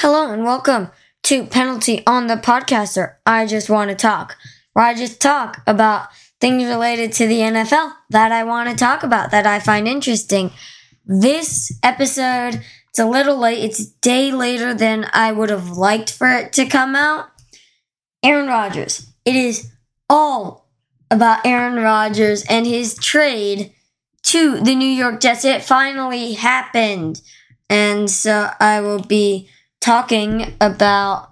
Hello and welcome to Penalty on the Podcaster. I just want to talk, where I just talk about things related to the NFL that I want to talk about that I find interesting. This episode, it's a little late. It's a day later than I would have liked for it to come out. Aaron Rodgers. It is all about Aaron Rodgers and his trade to the New York Jets. It finally happened. And so I will be talking about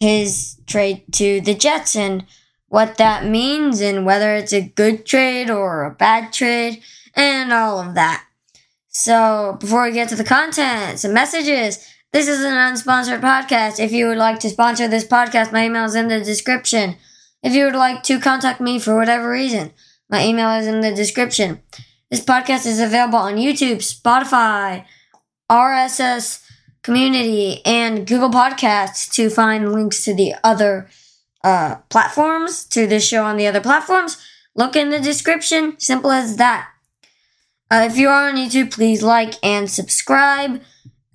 his trade to the Jets and what that means and whether it's a good trade or a bad trade and all of that. So, before we get to the content, some messages. This is an unsponsored podcast. If you would like to sponsor this podcast, my email is in the description. If you would like to contact me for whatever reason, my email is in the description. This podcast is available on YouTube, Spotify, RSS community, and Google Podcasts to find links to the other uh, platforms, to this show on the other platforms. Look in the description. Simple as that. Uh, if you are on YouTube, please like and subscribe.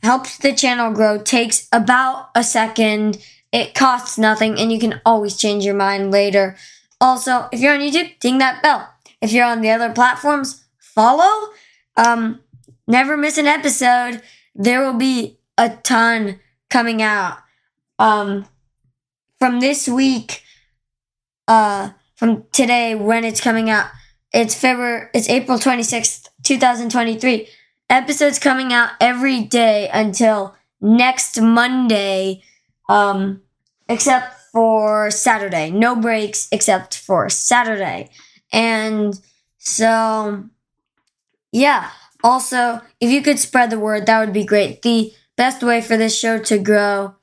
Helps the channel grow. Takes about a second. It costs nothing, and you can always change your mind later. Also, if you're on YouTube, ding that bell. If you're on the other platforms, follow. Um, never miss an episode. There will be a ton coming out. Um, from this week, uh, from today when it's coming out, it's February, it's April 26th, 2023. Episodes coming out every day until next Monday, um, except for Saturday. No breaks except for Saturday. And so, yeah. Also, if you could spread the word, that would be great. The best way for this show to grow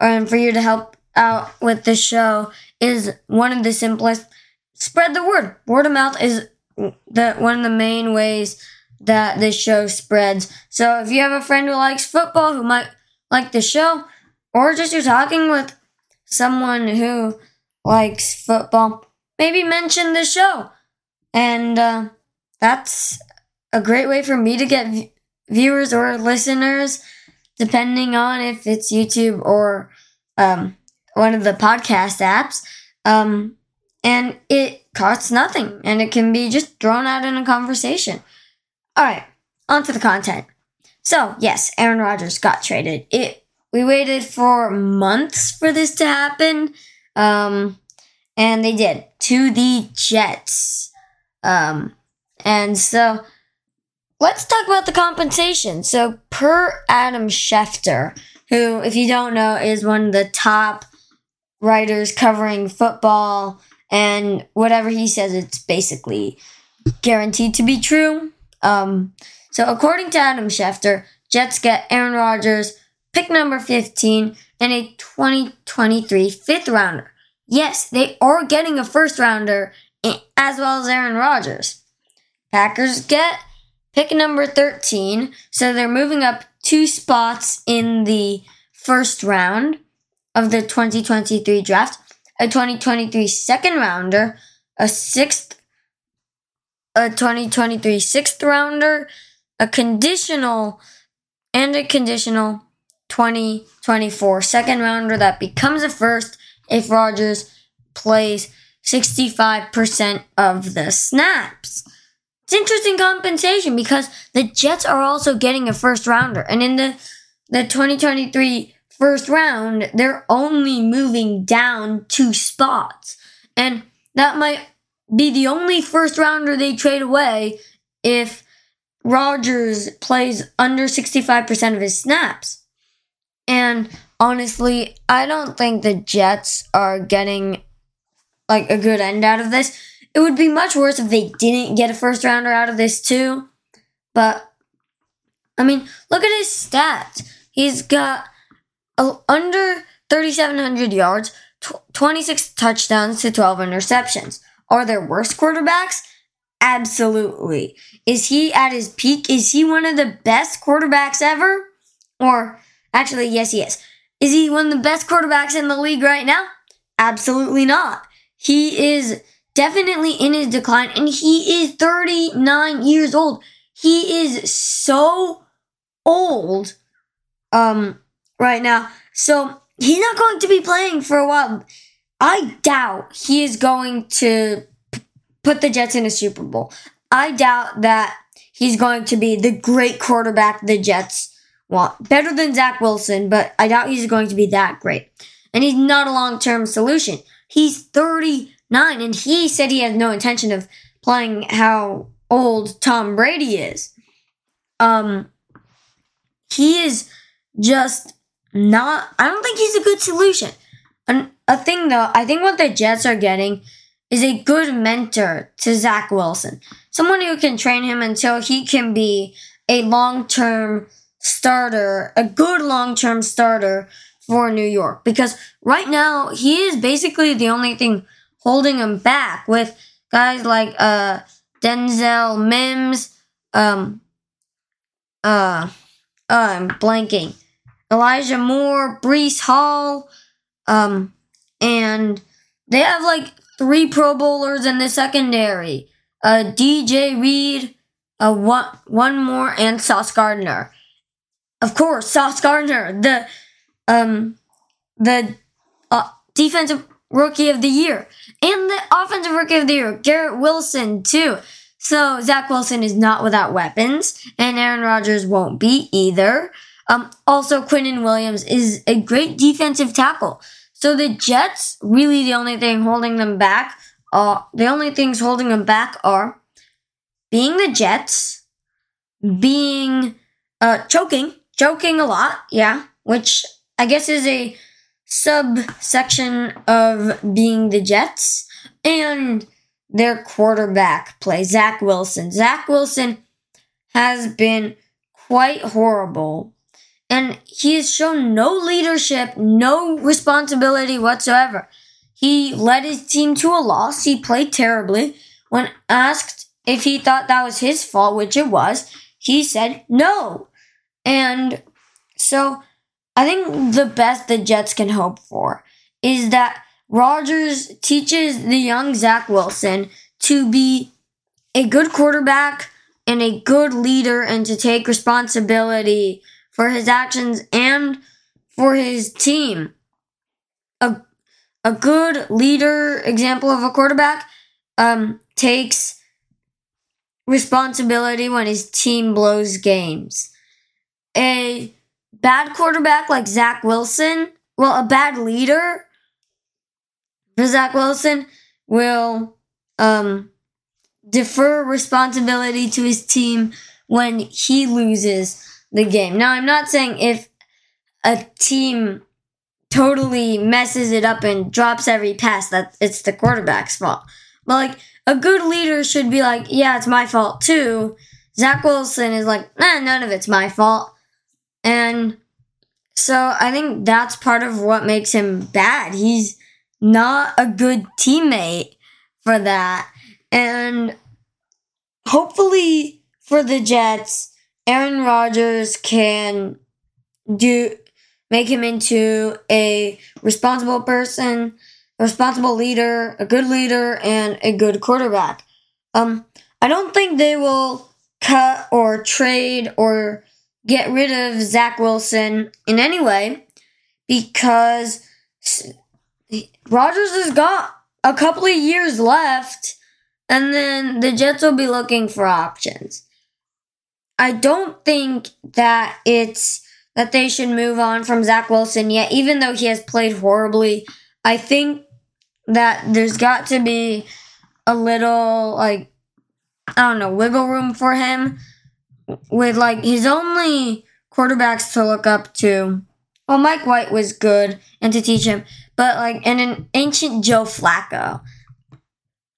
and for you to help out with the show is one of the simplest spread the word. Word of mouth is the one of the main ways that this show spreads. So if you have a friend who likes football who might like the show, or just you're talking with someone who likes football, maybe mention the show. And uh, that's a great way for me to get v- viewers or listeners, depending on if it's YouTube or um, one of the podcast apps. Um, and it costs nothing and it can be just thrown out in a conversation. All right, on to the content. So, yes, Aaron Rodgers got traded. It we waited for months for this to happen. Um, and they did to the Jets. Um, and so let's talk about the compensation. So, per Adam Schefter, who, if you don't know, is one of the top writers covering football, and whatever he says, it's basically guaranteed to be true. Um, so, according to Adam Schefter, Jets get Aaron Rodgers, pick number 15, and a 2023 fifth rounder. Yes, they are getting a first rounder as well as Aaron Rodgers. Packers get pick number 13, so they're moving up two spots in the first round of the 2023 draft. A 2023 second rounder, a sixth, a 2023 sixth rounder, a conditional, and a conditional 2024 second rounder that becomes a first if Rodgers plays 65% of the snaps. It's interesting compensation because the Jets are also getting a first rounder. And in the, the 2023 first round, they're only moving down two spots. And that might be the only first rounder they trade away if Rodgers plays under 65% of his snaps. And honestly, I don't think the Jets are getting like a good end out of this. It would be much worse if they didn't get a first rounder out of this too. But I mean, look at his stats. He's got under 3,700 yards, 26 touchdowns to 12 interceptions. Are there worse quarterbacks? Absolutely. Is he at his peak? Is he one of the best quarterbacks ever? Or actually, yes, he is. Is he one of the best quarterbacks in the league right now? Absolutely not. He is definitely in his decline and he is 39 years old. He is so old. Um right now. So he's not going to be playing for a while. I doubt he is going to p- put the Jets in a Super Bowl. I doubt that he's going to be the great quarterback the Jets want. Better than Zach Wilson, but I doubt he's going to be that great. And he's not a long term solution. He's 39, and he said he has no intention of playing how old Tom Brady is. Um, he is just not. I don't think he's a good solution. And a thing though, I think what the Jets are getting is a good mentor to Zach Wilson, someone who can train him until he can be a long term starter, a good long term starter for New York. Because right now, he is basically the only thing holding him back with guys like uh, Denzel Mims, um, uh, uh, I'm blanking. Elijah Moore, Breece Hall, um, and they have like three Pro Bowlers in the secondary. Uh, DJ Reed, uh, one, one more, and Sauce Gardner. Of course, Sauce Gardner, the um, the uh, defensive rookie of the year, and the offensive rookie of the year, Garrett Wilson too. So Zach Wilson is not without weapons, and Aaron Rodgers won't be either. Um, also, Quinnen Williams is a great defensive tackle. So the Jets, really the only thing holding them back, uh, the only things holding them back are being the Jets, being, uh, choking, choking a lot, yeah, which I guess is a subsection of being the Jets, and their quarterback play, Zach Wilson. Zach Wilson has been quite horrible. And he has shown no leadership, no responsibility whatsoever. He led his team to a loss. He played terribly. When asked if he thought that was his fault, which it was, he said no. And so I think the best the Jets can hope for is that Rodgers teaches the young Zach Wilson to be a good quarterback and a good leader and to take responsibility for his actions and for his team. A, a good leader example of a quarterback um, takes responsibility when his team blows games. A bad quarterback like Zach Wilson, well, a bad leader Zach Wilson will um, defer responsibility to his team when he loses the game. Now, I'm not saying if a team totally messes it up and drops every pass that it's the quarterback's fault. But like a good leader should be like, yeah, it's my fault too. Zach Wilson is like, nah, none of it's my fault. And so I think that's part of what makes him bad. He's not a good teammate for that. And hopefully for the Jets, Aaron Rodgers can do make him into a responsible person, a responsible leader, a good leader, and a good quarterback. Um, I don't think they will cut or trade or get rid of Zach Wilson in any way because Rodgers has got a couple of years left, and then the Jets will be looking for options. I don't think that it's that they should move on from Zach Wilson yet, even though he has played horribly. I think that there's got to be a little like I don't know wiggle room for him with like his only quarterbacks to look up to. Well, Mike White was good and to teach him, but like and an ancient Joe Flacco.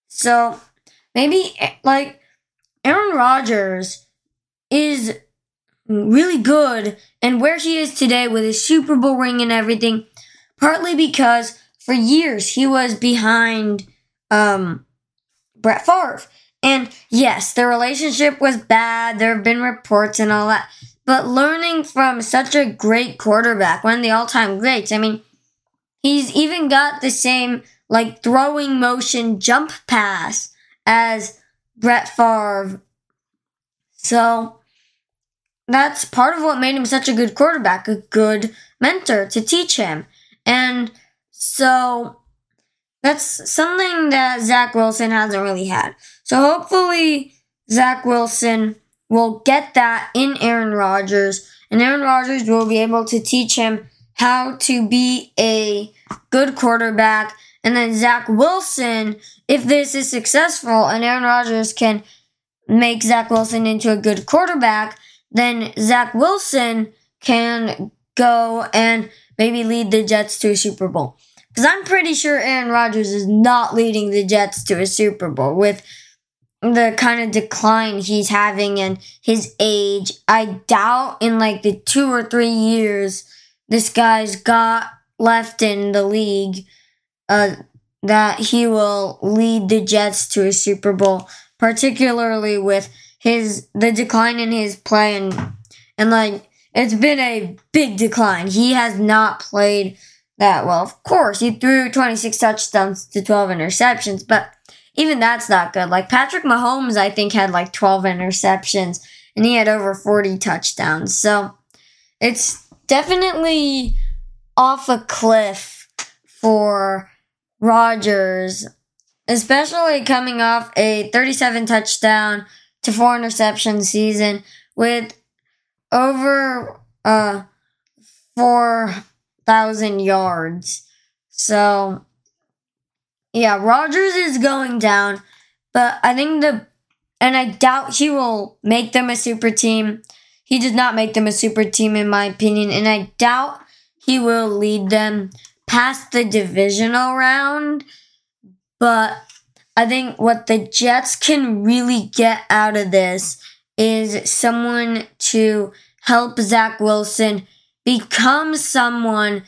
So maybe like Aaron Rodgers is really good and where he is today with his Super Bowl ring and everything, partly because for years he was behind um, Brett Favre. And yes, their relationship was bad. There have been reports and all that. But learning from such a great quarterback, one of the all time greats, I mean, He's even got the same like throwing motion jump pass as Brett Favre. So that's part of what made him such a good quarterback, a good mentor to teach him. And so that's something that Zach Wilson hasn't really had. So hopefully Zach Wilson will get that in Aaron Rodgers, and Aaron Rodgers will be able to teach him how to be a good quarterback. And then Zach Wilson, if this is successful and Aaron Rodgers can make Zach Wilson into a good quarterback, then Zach Wilson can go and maybe lead the Jets to a Super Bowl. Because I'm pretty sure Aaron Rodgers is not leading the Jets to a Super Bowl with the kind of decline he's having and his age. I doubt in like the two or three years this guy's got left in the league uh, that he will lead the Jets to a Super Bowl, particularly with his the decline in his play and and like it's been a big decline. He has not played that well. Of course, he threw 26 touchdowns to 12 interceptions, but even that's not good. Like Patrick Mahomes, I think, had like 12 interceptions and he had over 40 touchdowns. So it's definitely off a cliff for Rodgers, especially coming off a 37 touchdown to four interception season with over uh 4,000 yards. So, yeah, Rodgers is going down, but I think the, and I doubt he will make them a super team. He did not make them a super team, in my opinion, and I doubt he will lead them past the divisional round. But I think what the Jets can really get out of this is someone to help Zach Wilson become someone,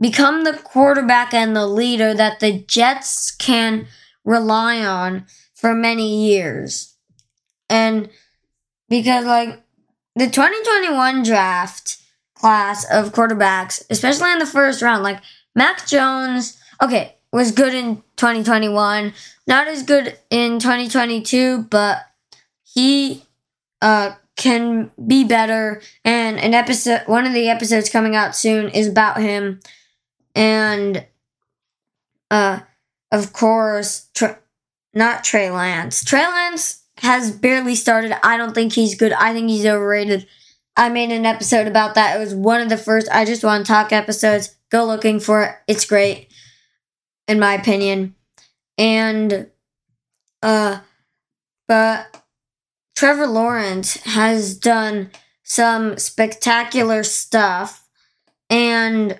become the quarterback and the leader that the Jets can rely on for many years. And because, like, the 2021 draft class of quarterbacks, especially in the first round, like, Mac Jones, okay, was good in 2021, not as good in 2022, but he uh, can be better. And an episode, one of the episodes coming out soon is about him. And, uh, of course, not Trey Lance. Trey Lance has barely started. I don't think he's good. I think he's overrated. I made an episode about that. It was one of the first I just want to talk episodes. Go looking for it. It's great, in my opinion. And, uh, but Trevor Lawrence has done some spectacular stuff. And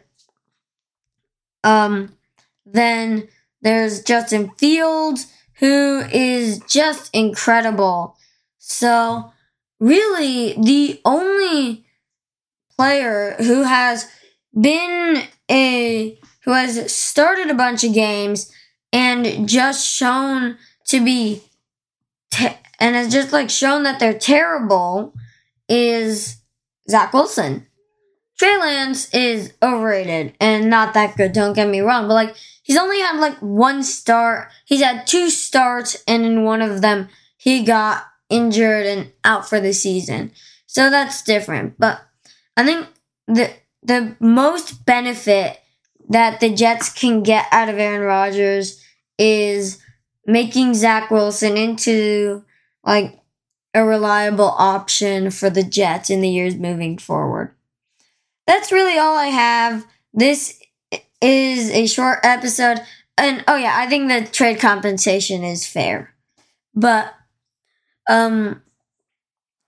um, then there's Justin Fields, who is just incredible. So, really, the only player who has been a who has started a bunch of games and just shown to be te- and has just like shown that they're terrible is Zach Wilson. Trey Lance is overrated and not that good, don't get me wrong, but like he's only had like one start. He's had two starts and in one of them he got injured and out for the season. So that's different. But I think the the most benefit that the Jets can get out of Aaron Rodgers is making Zach Wilson into like a reliable option for the Jets in the years moving forward. That's really all I have. This is a short episode. And oh yeah, I think the trade compensation is fair. But um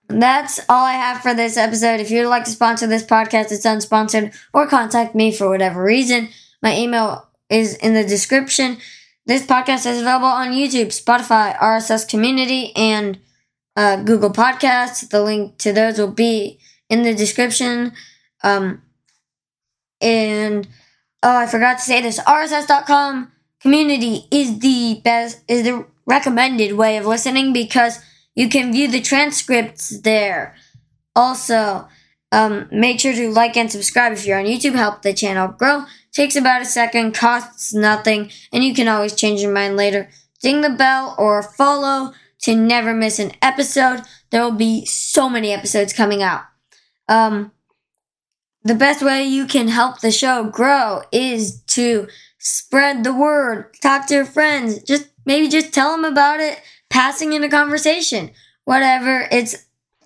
that's all I have for this episode. If you'd like to sponsor this podcast, it's unsponsored, or contact me for whatever reason. My email is in the description. This podcast is available on YouTube, Spotify, RSS Community, and uh, Google Podcasts. The link to those will be in the description. Um, and oh, I forgot to say this: RSS.com community is the best, is the recommended way of listening because you can view the transcripts there. Also, um, make sure to like and subscribe if you're on YouTube. Help the channel grow. Takes about a second, costs nothing, and you can always change your mind later. Ding the bell or follow to never miss an episode. There will be so many episodes coming out. Um, the best way you can help the show grow is to spread the word, talk to your friends, just maybe just tell them about it, passing in a conversation, whatever. It's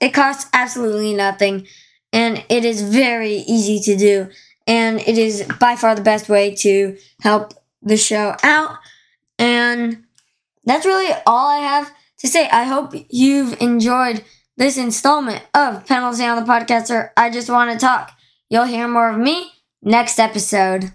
it costs absolutely nothing and it is very easy to do and it is by far the best way to help the show out and that's really all I have to say. I hope you've enjoyed this installment of Penalty on the Podcaster. I just want to talk. You'll hear more of me next episode.